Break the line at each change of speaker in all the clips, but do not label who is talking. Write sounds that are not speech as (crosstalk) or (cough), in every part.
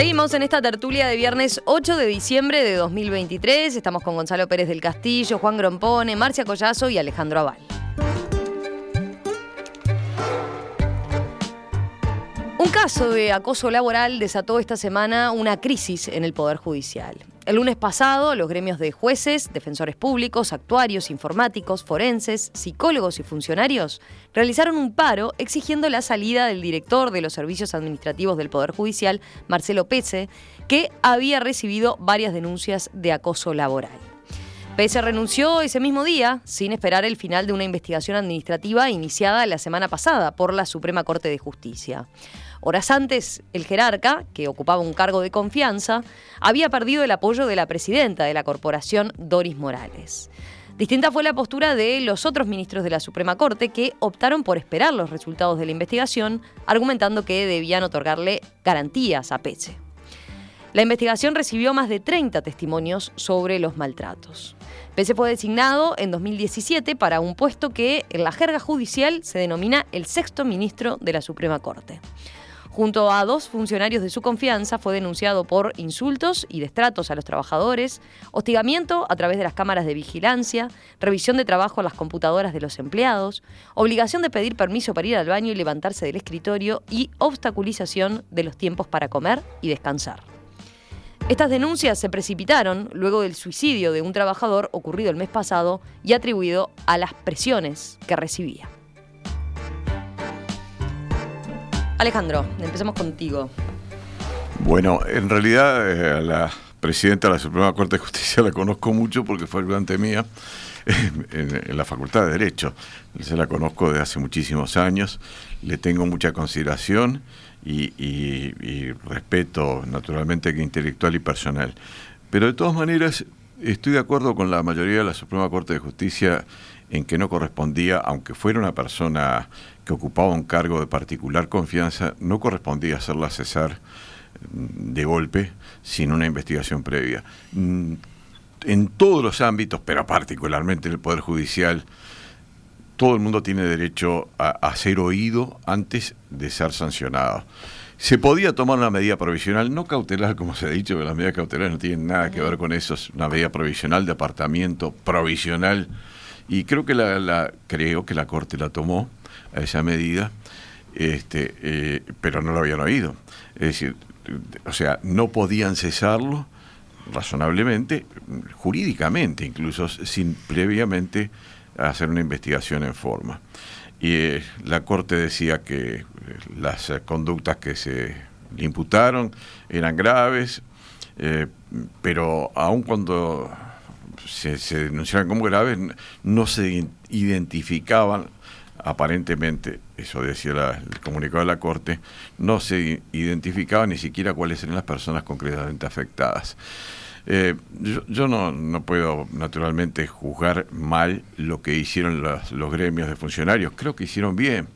Seguimos en esta tertulia de viernes 8 de diciembre de 2023. Estamos con Gonzalo Pérez del Castillo, Juan Grompone, Marcia Collazo y Alejandro Aval. Caso de acoso laboral desató esta semana una crisis en el Poder Judicial. El lunes pasado, los gremios de jueces, defensores públicos, actuarios, informáticos, forenses, psicólogos y funcionarios realizaron un paro exigiendo la salida del director de los servicios administrativos del Poder Judicial, Marcelo Pese, que había recibido varias denuncias de acoso laboral. Pese renunció ese mismo día, sin esperar el final de una investigación administrativa iniciada la semana pasada por la Suprema Corte de Justicia. Horas antes, el jerarca, que ocupaba un cargo de confianza, había perdido el apoyo de la presidenta de la corporación, Doris Morales. Distinta fue la postura de los otros ministros de la Suprema Corte que optaron por esperar los resultados de la investigación, argumentando que debían otorgarle garantías a Pece. La investigación recibió más de 30 testimonios sobre los maltratos. Pese fue designado en 2017 para un puesto que en la jerga judicial se denomina el sexto ministro de la Suprema Corte. Junto a dos funcionarios de su confianza fue denunciado por insultos y destratos a los trabajadores, hostigamiento a través de las cámaras de vigilancia, revisión de trabajo a las computadoras de los empleados, obligación de pedir permiso para ir al baño y levantarse del escritorio y obstaculización de los tiempos para comer y descansar. Estas denuncias se precipitaron luego del suicidio de un trabajador ocurrido el mes pasado y atribuido a las presiones que recibía. Alejandro, empecemos contigo.
Bueno, en realidad eh, a la presidenta de la Suprema Corte de Justicia (laughs) la conozco mucho porque fue ayudante mía (laughs) en, la Facultad de Derecho. Se la conozco desde hace muchísimos años, le tengo mucha consideración y, respeto naturalmente que intelectual y personal. Pero de todas maneras estoy de acuerdo con la mayoría de la Suprema Corte de Justicia en que no correspondía, aunque fuera una persona que ocupaba un cargo de particular confianza, no correspondía hacerla cesar mm, de golpe sin una investigación previa. Mm, en todos los ámbitos, pero particularmente en el Poder Judicial, todo el mundo tiene derecho a, ser oído antes de ser sancionado. Se podía tomar una medida provisional, no cautelar, como se ha dicho, que las medidas cautelares no tienen nada que ver con eso, es una medida provisional de apartamiento provisional y creo que la, creo que la Corte la tomó a esa medida, este, eh, pero no lo habían oído. Es decir, o sea, no podían cesarlo razonablemente, jurídicamente incluso, sin previamente hacer una investigación en forma. Y eh, la Corte decía que eh, las conductas que se le imputaron eran graves, pero aun cuando se, denunciaban como graves, no se identificaban aparentemente, eso decía el comunicado de la Corte, no se identificaba ni siquiera cuáles eran las personas concretamente afectadas. Eh, yo, no, puedo naturalmente juzgar mal lo que hicieron los, los, gremios de funcionarios, creo que hicieron bien,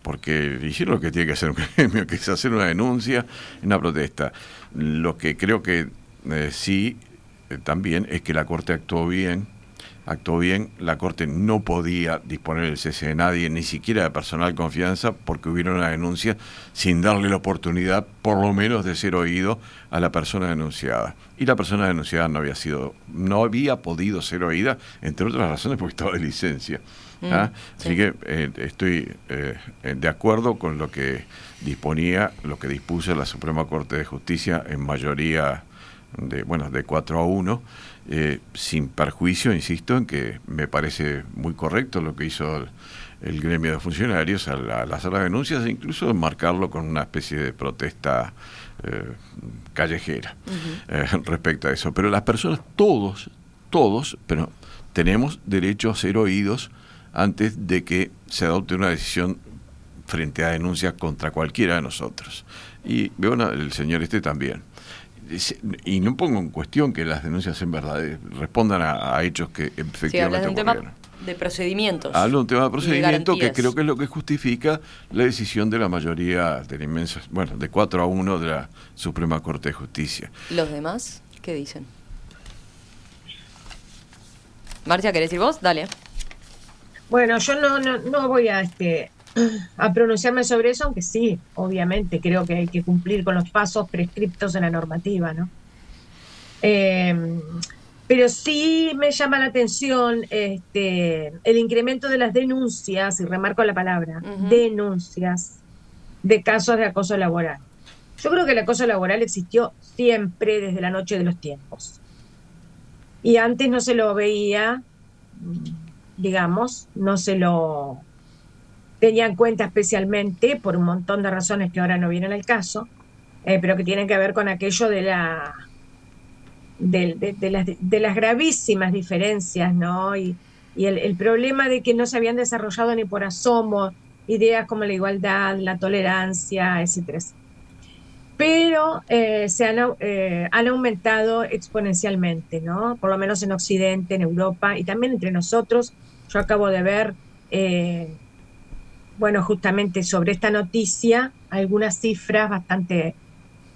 porque hicieron lo que tiene que hacer un (laughs) gremio, que es hacer una denuncia, una protesta. Lo que creo que eh, sí eh, también es que la Corte actuó bien, actuó bien, la Corte no podía disponer el cese de nadie, ni siquiera de personal confianza, porque hubiera una denuncia sin darle la oportunidad, por lo menos, de ser oído a la persona denunciada. Y la persona denunciada no había sido, no había podido ser oída, entre otras razones, porque estaba de licencia. Mm, ¿ah? Así que eh, estoy eh, de acuerdo con lo que disponía, lo que dispuso la Suprema Corte de Justicia en mayoría de, bueno, de 4 a 1, eh, sin perjuicio, insisto, en que me parece muy correcto lo que hizo el, gremio de funcionarios al, hacer las denuncias e incluso marcarlo con una especie de protesta eh, callejera eh, (laughs) respecto a eso. Pero las personas, todos, todos, pero tenemos derecho a ser oídos antes de que se adopte una decisión frente a denuncias contra cualquiera de nosotros. Y veo el señor este también y no pongo en cuestión que las denuncias sean verdad, respondan a, hechos que efectivamente
sí, de un tema de procedimientos.
Hablo de un tema de procedimiento que creo que es lo que justifica la decisión de la mayoría de la inmensa, bueno, de 4 a 1 de la Suprema Corte de Justicia.
¿Los demás qué dicen? Marcia, ¿querés decir vos? Dale.
Bueno, yo no, no, no voy a este a pronunciarme sobre eso, aunque sí, obviamente, creo que hay que cumplir con los pasos prescriptos en la normativa, ¿no? Eh, pero sí me llama la atención este, el incremento de las denuncias, y remarco la palabra, denuncias de casos de acoso laboral. Yo creo que el acoso laboral existió siempre desde la noche de los tiempos. Y antes no se lo veía, digamos, no se lo tenía en cuenta especialmente por un montón de razones que ahora no vienen al caso, eh, pero que tienen que ver con aquello de la de, las, gravísimas diferencias, ¿no? Y, el, problema de que no se habían desarrollado ni por asomo ideas como la igualdad, la tolerancia, etcétera. Pero eh, se han, eh, han, aumentado exponencialmente, ¿no? Por lo menos en Occidente, en Europa y también entre nosotros. Yo acabo de ver, bueno, justamente sobre esta noticia, algunas cifras bastante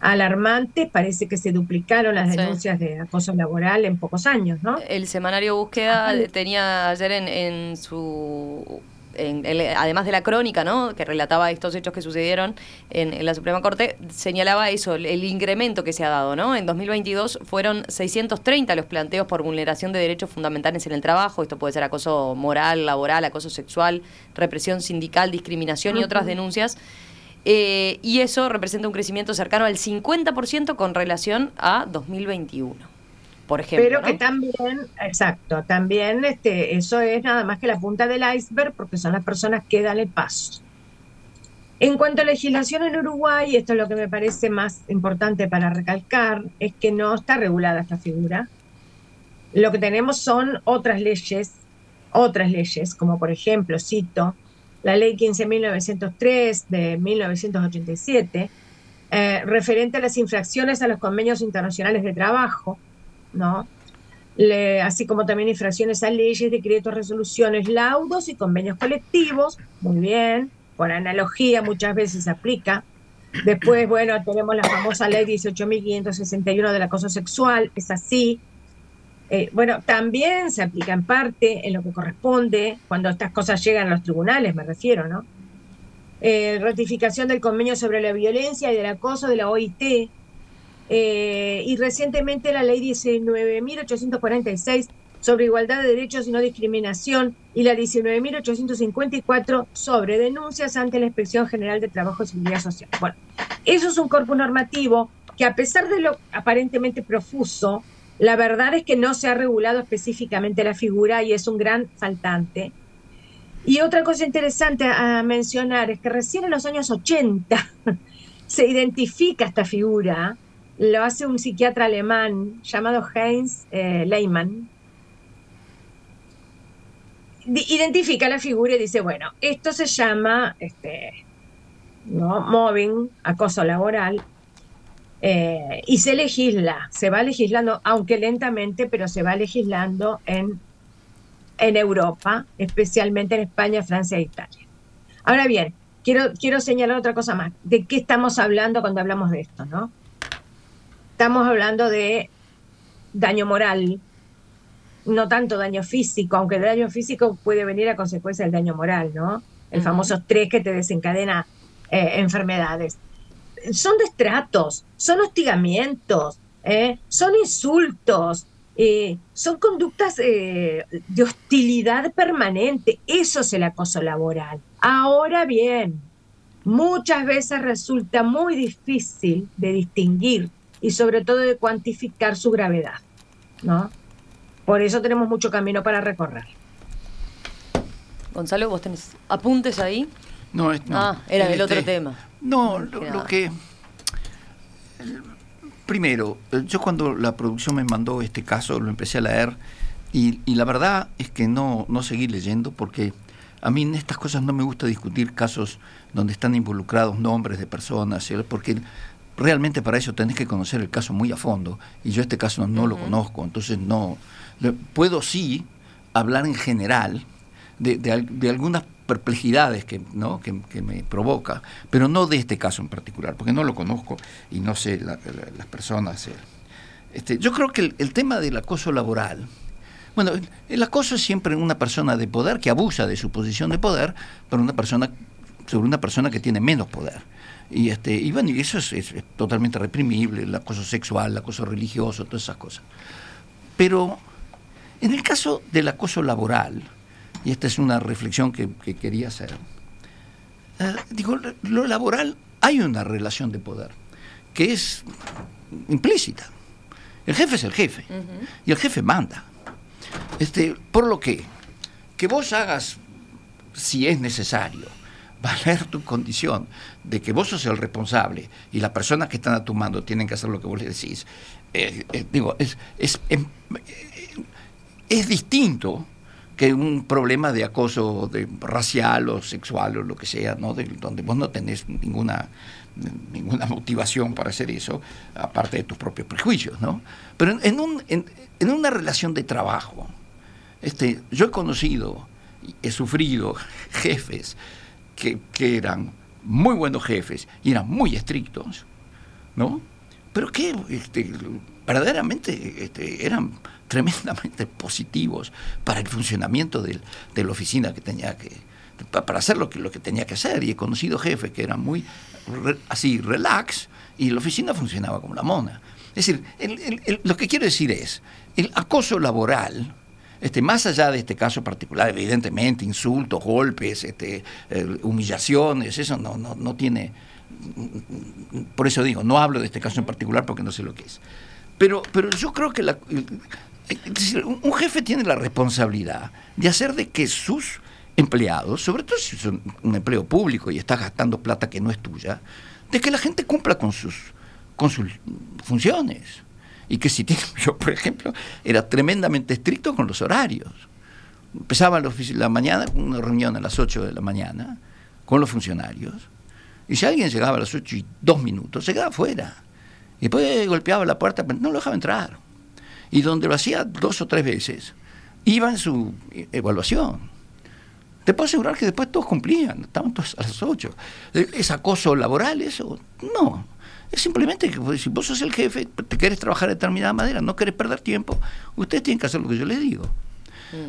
alarmante, parece que se duplicaron las denuncias de acoso laboral en pocos años, ¿no?
El semanario Búsqueda tenía ayer en, su además de la crónica, ¿no? que relataba estos hechos que sucedieron en, la Suprema Corte, señalaba eso, el, incremento que se ha dado. ¿no? En 2022 fueron 630 los planteos por vulneración de derechos fundamentales en el trabajo. Esto puede ser acoso moral, laboral, acoso sexual, represión sindical, discriminación y otras denuncias. Eh, y eso representa un crecimiento cercano al 50% con relación a 2021, por ejemplo.
Pero que también, exacto, también este, eso es nada más que la punta del iceberg porque son las personas que dan el paso. En cuanto a legislación en Uruguay, esto es lo que me parece más importante para recalcar, es que no está regulada esta figura. Lo que tenemos son otras leyes, otras leyes, como por ejemplo, cito, la ley 15.903 de 1987, eh, referente a las infracciones a los convenios internacionales de trabajo, ¿no? así como también infracciones a leyes, decretos, resoluciones, laudos y convenios colectivos, muy bien, por analogía muchas veces se aplica. Después, bueno, tenemos la famosa ley 18.561 del acoso sexual, es así, eh, bueno, también se aplica en parte en lo que corresponde cuando estas cosas llegan a los tribunales, me refiero, ¿no? Eh, ratificación del convenio sobre la violencia y del acoso de la OIT eh, y recientemente la ley 19.846 sobre igualdad de derechos y no discriminación y la 19.854 sobre denuncias ante la Inspección General de Trabajo y Seguridad Social. Bueno, eso es un cuerpo normativo que a pesar de lo aparentemente profuso, la verdad es que no se ha regulado específicamente la figura y es un gran faltante. Y otra cosa interesante a mencionar es que recién en los años 80 (laughs) se identifica esta figura, lo hace un psiquiatra alemán llamado Heinz eh, Lehmann. Identifica la figura y dice, bueno, esto se llama este, ¿no? mobbing, acoso laboral, eh, y se legisla, se va legislando, aunque lentamente, pero se va legislando en, en Europa, especialmente en España, Francia e Italia. Ahora bien, quiero, quiero señalar otra cosa más. ¿De qué estamos hablando cuando hablamos de esto? ¿no? Estamos hablando de daño moral, no tanto daño físico, aunque el daño físico puede venir a consecuencia del daño moral, ¿no? El famoso estrés que te desencadena eh, enfermedades son destratos, son hostigamientos, ¿eh? son insultos, eh, son conductas eh, de hostilidad permanente. Eso es el acoso laboral. Ahora bien, muchas veces resulta muy difícil de distinguir y sobre todo de cuantificar su gravedad, ¿no? Por eso tenemos mucho camino para recorrer.
Gonzalo, vos tenés apuntes ahí.
No, no.
Ah, era el otro tema.
No, lo, que... Primero, yo cuando la producción me mandó este caso lo empecé a leer y, la verdad es que no, no seguí leyendo porque a mí en estas cosas no me gusta discutir casos donde están involucrados nombres de personas, porque realmente para eso tenés que conocer el caso muy a fondo y yo este caso no lo conozco, entonces no... Puedo sí hablar en general de, de algunas perplejidades que, ¿no? que, me provoca, pero no de este caso en particular, porque no lo conozco y no sé las personas. Eh. Este, yo creo que el, tema del acoso laboral, bueno, el, acoso es siempre una persona de poder que abusa de su posición de poder, pero una persona sobre una persona que tiene menos poder. Y, este, y bueno, y eso es, totalmente reprimible, el acoso sexual, el acoso religioso, todas esas cosas. Pero en el caso del acoso laboral, y esta es una reflexión que, quería hacer, eh, digo, lo laboral hay una relación de poder que es implícita. El jefe es el jefe y el jefe manda. Este, por lo que, que vos hagas, si es necesario, valer tu condición de que vos sos el responsable y las personas que están a tu mando tienen que hacer lo que vos les decís, eh, eh, digo, es, es, em, es, distinto que un problema de acoso de racial o sexual o lo que sea, ¿no? donde vos no tenés ninguna ninguna motivación para hacer eso, aparte de tus propios prejuicios, ¿no? Pero en, un, en, una relación de trabajo, este, yo he conocido, he sufrido (laughs) jefes que, eran muy buenos jefes y eran muy estrictos, ¿no? Pero que este, verdaderamente este, eran tremendamente (laughs) positivos para el funcionamiento de la oficina que tenía que, para hacer lo que, lo que tenía que hacer. Y he conocido jefes que eran muy así, relax, y la oficina funcionaba como la mona. Es decir, lo que quiero decir es, el acoso laboral, este, más allá de este caso particular, evidentemente, insultos, golpes, este, eh, humillaciones, eso no, no, no tiene... Por eso digo, no hablo de este caso en particular porque no sé lo que es. Pero, pero yo creo que la, un jefe tiene la responsabilidad de hacer de que sus empleados, sobre todo si es un empleo público y estás gastando plata que no es tuya, de que la gente cumpla con sus, con sus funciones. Y que si tiene, (laughs) yo por ejemplo, era tremendamente estricto con los horarios. Empezaba la, mañana, una reunión a las 8 de la mañana con los funcionarios, y si alguien llegaba a las 8 y dos minutos, se quedaba fuera. Y después golpeaba la puerta, pero no lo dejaba entrar. Y donde lo hacía dos o tres veces, iba en su evaluación te puedo asegurar que después todos cumplían, estaban todos a las 8. ¿Es acoso laboral eso? No. Es simplemente que pues, si vos sos el jefe, te querés trabajar de determinada manera, no querés perder tiempo, ustedes tienen que hacer lo que yo les digo.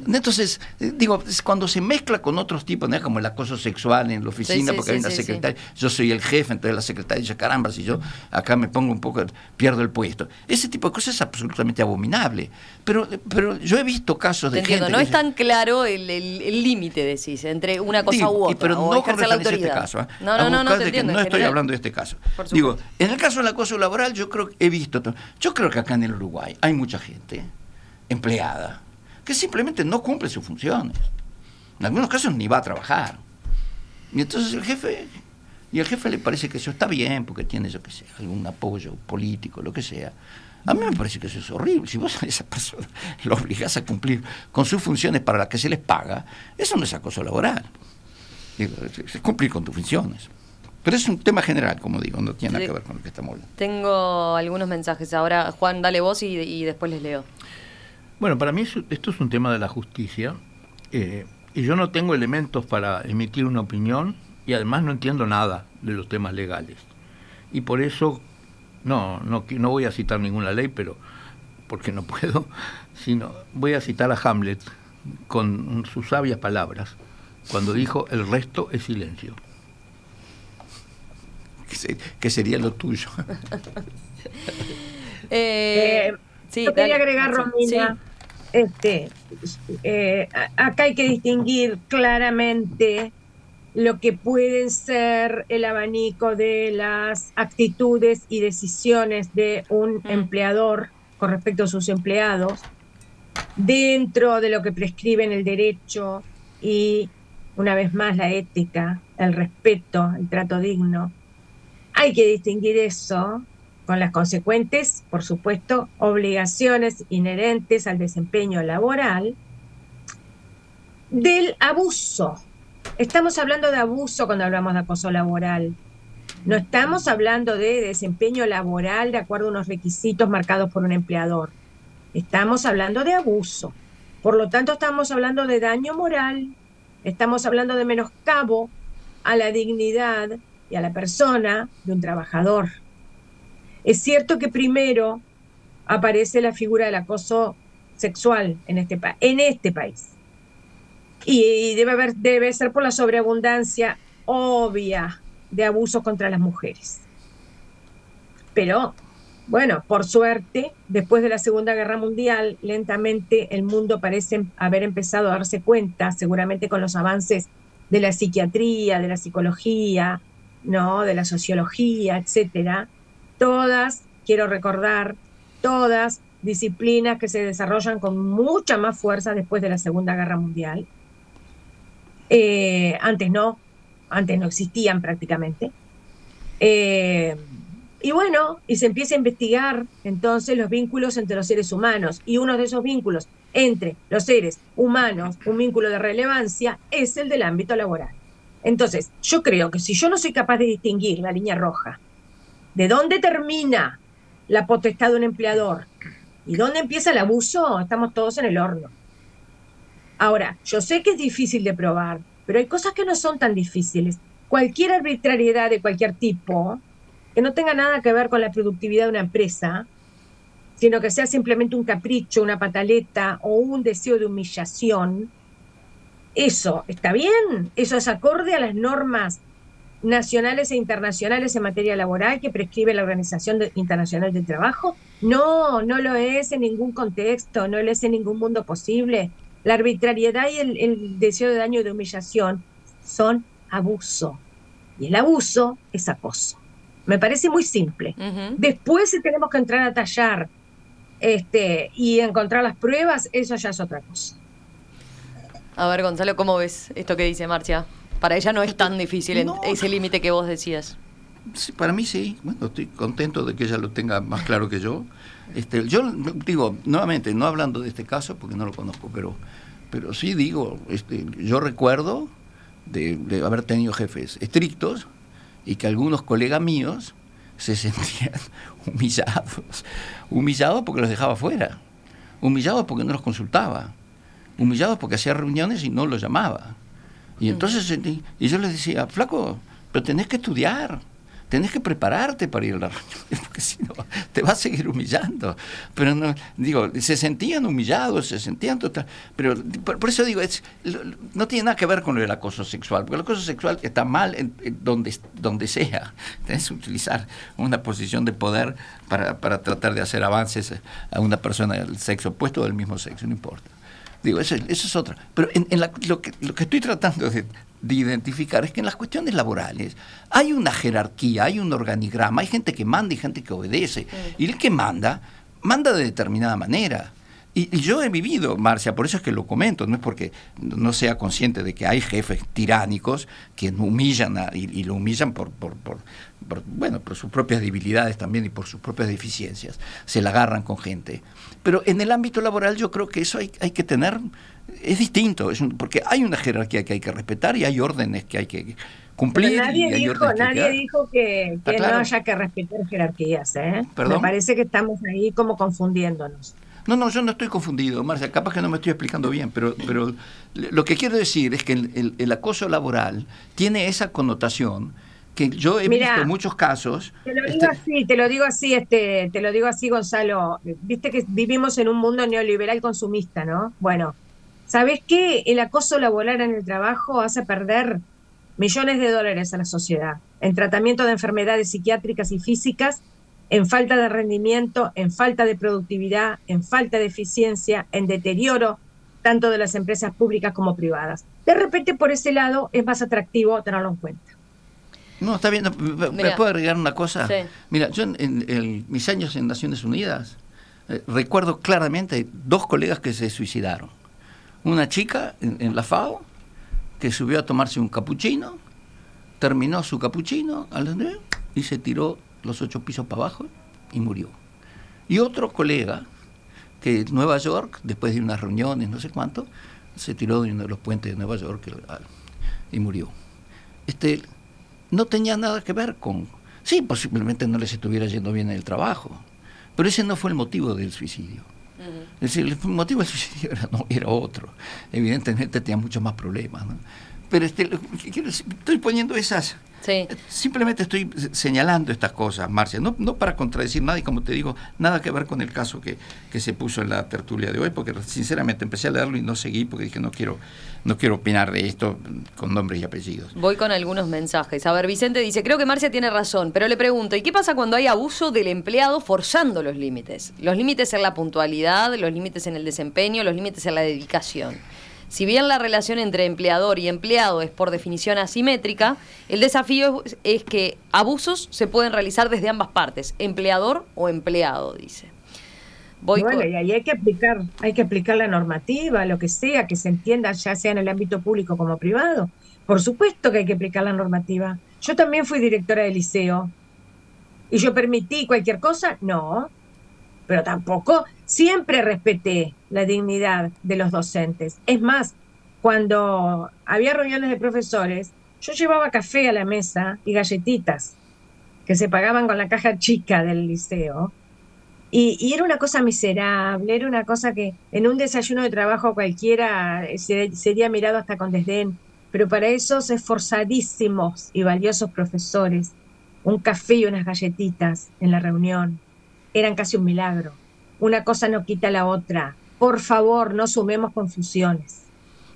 Mm. Entonces, eh, digo, cuando se mezcla con otros tipos, ¿no? como el acoso sexual en la oficina, porque hay una secretaria, yo soy el jefe, entonces la secretaria dice, caramba, si yo acá me pongo un poco, pierdo el puesto. Ese tipo de cosas es absolutamente abominable. Pero, pero yo he visto casos de
gente no es tan claro el límite, decís, entre una cosa u otra.
Pero no con
la
Este caso, ¿eh?
No, no, no, no, te
no estoy hablando de este caso. Digo, en el caso del acoso laboral, yo creo que he visto, yo creo que acá en el Uruguay hay mucha gente empleada que simplemente no cumple sus funciones. En algunos casos ni va a trabajar. Y entonces el jefe, y al jefe le parece que eso está bien, porque tiene, yo que sé, algún apoyo político, lo que sea. A mí me parece que eso es horrible. Si vos a esa persona (laughs) lo obligás a cumplir con sus funciones para las que se les paga, eso no es acoso laboral. es cumplir con tus funciones. Pero es un tema general, como digo, no tiene nada que ver con lo que estamos hablando.
Tengo algunos mensajes. Ahora, Juan, dale vos y después les leo.
Bueno, para mí esto es un tema de la justicia eh, y yo no tengo elementos para emitir una opinión y además no entiendo nada de los temas legales. Y por eso no, no, no voy a citar ninguna ley, pero porque no puedo, (laughs) sino voy a citar a Hamlet con sus sabias palabras, cuando dijo el resto es silencio.
¿Qué sería lo tuyo? (laughs)
eh, yo quería agregar, Romina, este, eh, acá hay que distinguir claramente lo que pueden ser el abanico de las actitudes y decisiones de un mm. empleador con respecto a sus empleados, dentro de lo que prescriben el derecho y, una vez más, la ética, el respeto, el trato digno. Hay que distinguir eso con las consecuentes, por supuesto, obligaciones inherentes al desempeño laboral, del abuso. Estamos hablando de abuso cuando hablamos de acoso laboral. No estamos hablando de desempeño laboral de acuerdo a unos requisitos marcados por un empleador. Estamos hablando de abuso. Por lo tanto, estamos hablando de daño moral, estamos hablando de menoscabo a la dignidad y a la persona de un trabajador. Es cierto que primero aparece la figura del acoso sexual en este, en este país. Y debe, haber, debe ser por la sobreabundancia obvia de abuso contra las mujeres. Pero, bueno, por suerte, después de la Segunda Guerra Mundial, lentamente el mundo parece haber empezado a darse cuenta, seguramente con los avances de la psiquiatría, de la psicología, ¿no? de la sociología, etcétera. Todas, quiero recordar, todas disciplinas que se desarrollan con mucha más fuerza después de la Segunda Guerra Mundial. Eh, antes no, antes no existían prácticamente. Eh, y bueno, y se empieza a investigar entonces los vínculos entre los seres humanos. Y uno de esos vínculos entre los seres humanos, un vínculo de relevancia, es el del ámbito laboral. Entonces, yo creo que si yo no soy capaz de distinguir la línea roja, de dónde termina la potestad de un empleador y dónde empieza el abuso, estamos todos en el horno. Ahora, yo sé que es difícil de probar, pero hay cosas que no son tan difíciles. Cualquier arbitrariedad de cualquier tipo que no tenga nada que ver con la productividad de una empresa, sino que sea simplemente un capricho, una pataleta o un deseo de humillación, eso está bien, eso es acorde a las normas nacionales e internacionales en materia laboral que prescribe la Organización Internacional del Trabajo. No, no lo es en ningún contexto, no lo es en ningún mundo posible. La arbitrariedad y el, el deseo de daño y de humillación son abuso. Y el abuso es acoso. Me parece muy simple. Después, si tenemos que entrar a tallar este, y encontrar las pruebas, eso ya es otra cosa.
A ver, Gonzalo, ¿cómo ves esto que dice Marcia? Para ella no es tan difícil ese límite que vos decías.
Sí, para mí sí. Bueno, estoy contento de que ella lo tenga más claro que yo. Este, yo digo, nuevamente, no hablando de este caso porque no lo conozco, pero, pero sí digo, este, yo recuerdo de, de haber tenido jefes estrictos y que algunos colegas míos se sentían (laughs) humillados. Humillados porque los dejaba fuera. Humillados porque no los consultaba. Humillados porque hacía reuniones y no los llamaba. Y entonces, y yo les decía, flaco, pero tenés que estudiar tenés que prepararte para ir a la reunión, porque si no, te va a seguir humillando. Pero no, digo, se sentían humillados, se sentían total. Pero por, eso digo, es, no tiene nada que ver con el acoso sexual, porque el acoso sexual está mal en, donde, donde sea. Tenés que utilizar una posición de poder para, para tratar de hacer avances a una persona del sexo opuesto o del mismo sexo, no importa. Digo, eso, eso es otra. Pero en, en lo, que, lo que estoy tratando de, de identificar es que en las cuestiones laborales hay una jerarquía, hay un organigrama, hay gente que manda y gente que obedece. Y el que manda, manda de determinada manera. Y, yo he vivido, Marcia, por eso es que lo comento, no es porque no sea consciente de que hay jefes tiránicos que humillan y, lo humillan por, por, por, bueno, por sus propias debilidades también y por sus propias deficiencias. Se la agarran con gente. Pero en el ámbito laboral yo creo que eso hay, hay que tener es distinto, es porque hay una jerarquía que hay que respetar y hay órdenes que hay que cumplir.
nadie dijo, nadie dijo que, no haya que respetar jerarquías. ¿eh? Me parece que estamos ahí como confundiéndonos.
No, no, yo no estoy confundido, Marcia, capaz que no me estoy explicando bien, pero, pero lo que quiero decir es que el, acoso laboral tiene esa connotación que yo he visto muchos casos.
Te lo digo este así, te lo digo así, este, te lo digo así, Gonzalo. Viste que vivimos en un mundo neoliberal consumista, ¿no? Bueno, ¿Sabes qué? El acoso laboral en el trabajo hace perder millones de dólares a la sociedad en tratamiento de enfermedades psiquiátricas y físicas, en falta de rendimiento, en falta de productividad, en falta de eficiencia, en deterioro tanto de las empresas públicas como privadas. De repente, por ese lado, es más atractivo tenerlo en cuenta.
No, está bien. ¿Me puedo agregar una cosa? Mira, yo en, mis años en Naciones Unidas eh, recuerdo claramente dos colegas que se suicidaron una chica en, la FAO que subió a tomarse un capuchino, terminó su capuchino y se tiró los ocho pisos para abajo y murió. Y otro colega que en Nueva York, después de unas reuniones, no sé cuánto, se tiró de uno de los puentes de Nueva York y murió. Este, no tenía nada que ver con... Sí, posiblemente no les estuviera yendo bien en el trabajo, pero ese no fue el motivo del suicidio. Es decir, el motivo del suicidio (laughs) era, no, era otro. Evidentemente tenía muchos más problemas. Pero este, estoy poniendo esas Simplemente estoy señalando estas cosas, Marcia, no, no para contradecir nada y como te digo, nada que ver con el caso que, que, se puso en la tertulia de hoy, porque sinceramente empecé a leerlo y no seguí porque dije no quiero, no quiero opinar de esto con nombres y apellidos.
Voy con algunos mensajes. A ver, Vicente dice, creo que Marcia tiene razón, pero le pregunto, ¿y qué pasa cuando hay abuso del empleado forzando los límites? Los límites en la puntualidad, los límites en el desempeño, los límites en la dedicación. Si bien la relación entre empleador y empleado es por definición asimétrica, el desafío es, que abusos se pueden realizar desde ambas partes, empleador o empleado, dice.
bueno, y ahí hay que aplicar, hay que aplicar la normativa, lo que sea, que se entienda ya sea en el ámbito público como privado. Por supuesto que hay que aplicar la normativa. Yo también fui directora de liceo. ¿Y yo permití cualquier cosa? No. Pero tampoco siempre respeté la dignidad de los docentes. Es más, cuando había reuniones de profesores, yo llevaba café a la mesa y galletitas que se pagaban con la caja chica del liceo. Y, era una cosa miserable, era una cosa que en un desayuno de trabajo cualquiera sería mirado hasta con desdén. Pero para esos esforzadísimos y valiosos profesores, un café y unas galletitas en la reunión eran casi un milagro una cosa no quita la otra. Por favor, no sumemos confusiones.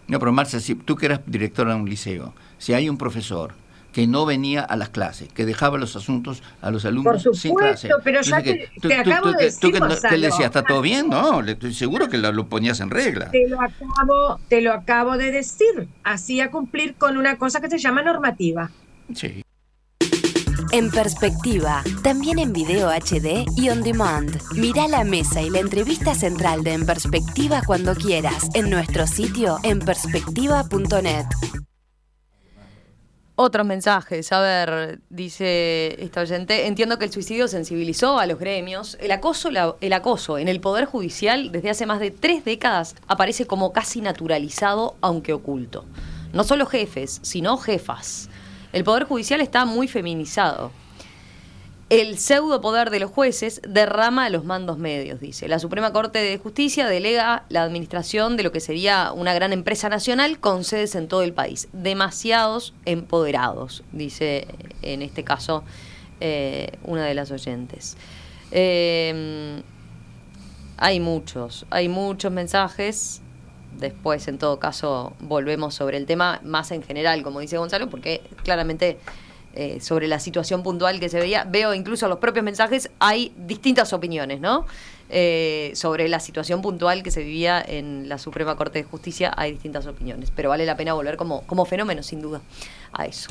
No, pero Marcia, si tú que eras directora de un liceo, si hay un profesor que no venía a las clases, que dejaba los asuntos a los alumnos sin clase.
pero ya te, acabo de decir,
¿Qué le decía? ¿Está todo bien? No, le estoy seguro que lo, lo, ponías en regla.
Te lo, acabo, te lo acabo de decir. Hacía cumplir con una cosa que se llama normativa.
Sí.
En perspectiva, también en video HD y on demand. Mira la mesa y la entrevista central de En Perspectiva cuando quieras en nuestro sitio enperspectiva.net.
Otros mensajes, a ver, dice esta oyente, entiendo que el suicidio sensibilizó a los gremios. El acoso, el acoso en el Poder Judicial desde hace más de tres décadas aparece como casi naturalizado, aunque oculto. No solo jefes, sino jefas. El Poder Judicial está muy feminizado. El pseudo poder de los jueces derrama los mandos medios, dice. La Suprema Corte de Justicia delega la administración de lo que sería una gran empresa nacional con sedes en todo el país. Demasiados empoderados, dice en este caso eh, una de las oyentes. Eh, hay muchos, hay muchos mensajes. Después, en todo caso, volvemos sobre el tema más en general, como dice Gonzalo, porque claramente eh, sobre la situación puntual que se veía, veo incluso los propios mensajes, hay distintas opiniones, ¿no? Eh, sobre la situación puntual que se vivía en la Suprema Corte de Justicia, hay distintas opiniones, pero vale la pena volver como, como fenómeno, sin duda, a eso.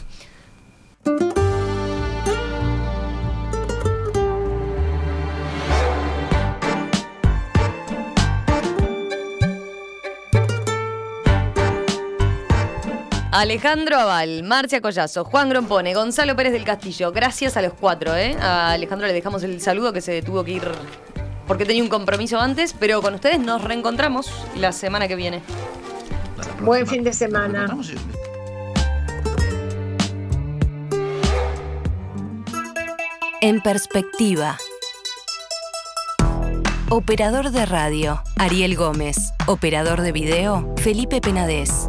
Alejandro Aval, Marcia Collazo, Juan Grompone, Gonzalo Pérez del Castillo. Gracias a los cuatro, ¿eh? A Alejandro le dejamos el saludo que se tuvo que ir porque tenía un compromiso antes, pero con ustedes nos reencontramos la semana que viene.
Buen fin de semana.
En perspectiva. Operador de radio, Ariel Gómez. Operador de video, Felipe Penadez.